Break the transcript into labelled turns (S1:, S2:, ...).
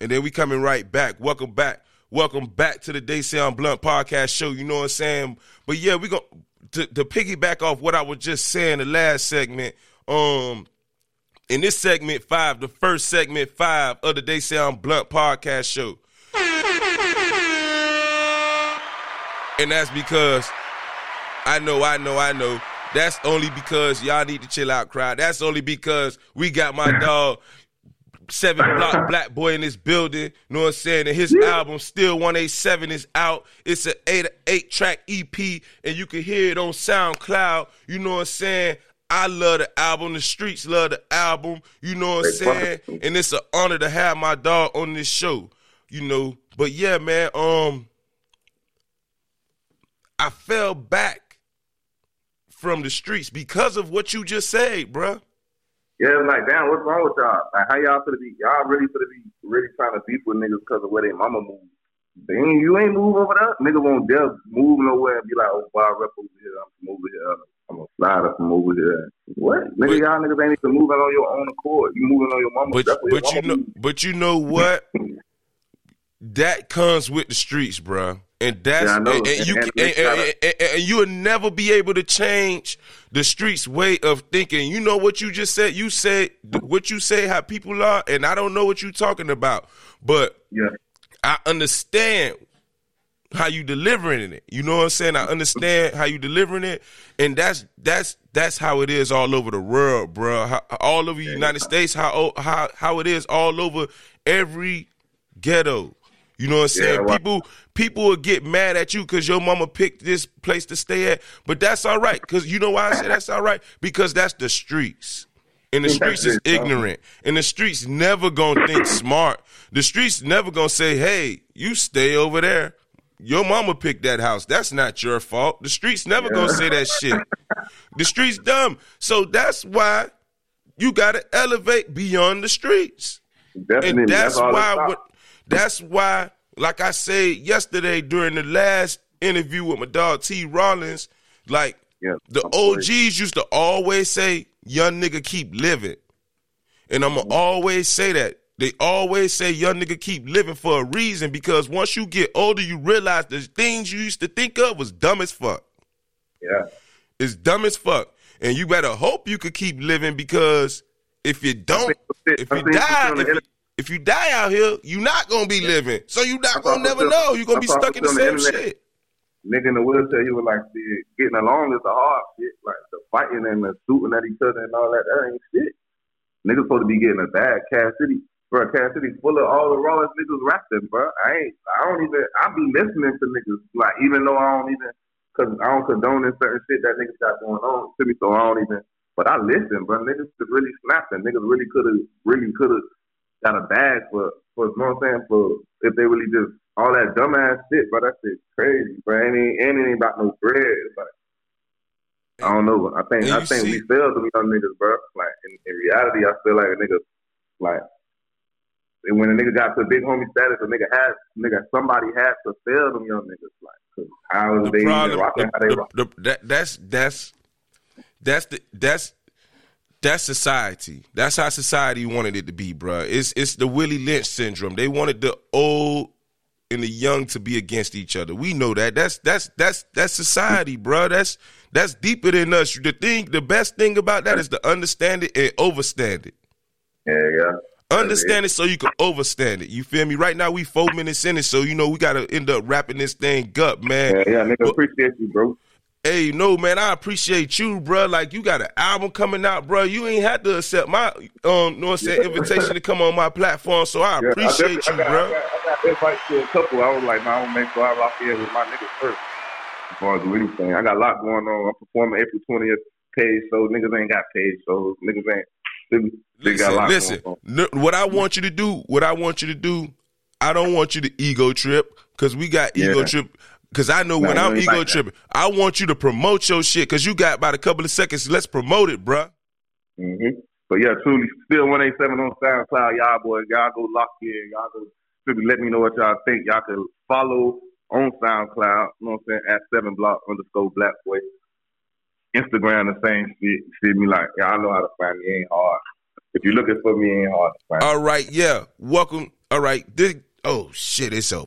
S1: and then we coming right back. Welcome back. Welcome back to the They Say I'm Blunt podcast show. You know what I'm saying? But yeah, we going to to piggyback off what I was just saying the last segment. Um, in this segment five, the first segment five of the They Say I'm Blunt podcast show. And that's because I know, I know, I know. That's only because y'all need to chill out, crowd. That's only because we got my dog, seven block Black Boi in this building. You know what I'm saying? And his album, Still 187, is out. It's an eight eight track EP, and you can hear it on SoundCloud. You know what I'm saying? I love the album. The streets love the album. You know what I'm saying? And it's an honor to have my dog on this show. You know, but yeah, man. Um, I fell back from the streets because of what you just said, bruh.
S2: Yeah, like damn, what's wrong with y'all? Like how y'all gonna be? Y'all really gonna be really trying to beef with niggas because of where their mama moved? Ain't, you ain't move over there. Nigga won't dare move nowhere and be like, oh, bar rep over here. I'm from over here. I'm gonna slide up from over here. What? Nigga, y'all niggas ain't even moving on your own accord. You moving on your mama.
S1: But, but you know, but you know what? that comes with the streets, bro. And that's yeah, and, and, you and, and, and, you will never be able to change the streets' way of thinking. You know what you just said? You said what you say how people are, and I don't know what you're talking about, but
S2: yeah.
S1: I understand how you delivering it. You know what I'm saying? I understand how you delivering it, and that's that's that's how it is all over the world, bro. How, all over the United States, how how how it is all over every ghetto. You know what I'm saying? Yeah, people people will get mad at you because your mama picked this place to stay at, but that's all right. Because you know why I say that's all right? Because that's the streets. And the streets is ignorant. And the streets never gonna think smart. The streets never gonna say, hey, you stay over there. Your mama picked that house. That's not your fault. The streets never yeah. gonna say that shit. The streets dumb. So that's why you gotta elevate beyond the streets.
S2: Definitely.
S1: And that's, that's why what, that's why, like I said yesterday during the last interview with my dog T. Rollins, like
S2: yeah,
S1: the OGs used to always say, young nigga keep living. And I'm gonna mm-hmm. always say that. They always say young nigga keep living for a reason because once you get older, you realize the things you used to think of was dumb as fuck.
S2: Yeah.
S1: It's dumb as fuck. And you better hope you could keep living because if you don't, if you die, if, if you die out here, you're not gonna be living. So you're not gonna never know. You're gonna be stuck in the same the shit.
S2: Nigga in the wheelchair, you were like, getting along is the hard shit. Like the fighting and the shooting at each other and all that. That ain't shit. Niggas supposed to be getting a bag. Cass City, bro. Cass City full of all the rawest niggas rapping, bro. I ain't. I don't even. I be listening to niggas. Like even though I don't even, cause I don't condone in certain shit that niggas got going on to me. So I don't even. But I listen, bro. Niggas could really snapping. Niggas really could have. Really could have got a bag for for you know what I'm saying for if they really just all that dumbass shit, but that shit crazy, bro. Ain't ain't, ain't about no bread. But I don't know. I think I think see, we failed them young niggas, bro. Like in, in reality, I feel like a nigga like when a nigga got to big homie status, a nigga has nigga somebody has to fail them young niggas. Like how the they problem, rocking, the, how they rock.
S1: The, that, that's that's that's the that's that's society. That's how society wanted it to be, bro. It's it's the Willie Lynch syndrome. They wanted the old and the young to be against each other. We know that. That's that's that's that's society, bro. That's that's deeper than us. The thing, the best thing about that is to understand it and overstand it.
S2: Yeah, yeah.
S1: Understand it so you can overstand it. You feel me? Right now we four minutes in it, so you know we gotta end up wrapping this thing up, man.
S2: Yeah, yeah, nigga, appreciate you, bro.
S1: Hey, no, man, I appreciate you, bro. Like you got an album coming out, bro. You ain't had to accept my um, no saying invitation to come on my platform, so I yeah, appreciate I you,
S2: I got,
S1: bro.
S2: I got, I got invites to a couple. I was like, nah, I'm gonna make sure I rock here with my niggas first before I do anything. I got a lot going on. I'm performing April 20th page so niggas ain't got page so niggas ain't. They
S1: listen, listen. what I want you to do, what I want you to do, I don't want you to ego trip because we got ego yeah. trip Cause I know when I'm ego tripping, I want you to promote your shit. Cause you got about a couple of seconds. Let's promote it, bruh.
S2: Mm-hmm. But yeah, truly, still one eight seven on SoundCloud, y'all boys. Y'all go lock in. Y'all go. Let me know what y'all think. Y'all can follow on SoundCloud. You know what I'm saying? At seven block underscore Black Boi. Instagram the same shit. See me like y'all know how to find me. Ain't hard. if you're looking for me, ain't hard to find.
S1: All right, yeah. Welcome. All right. This, oh shit, it's open.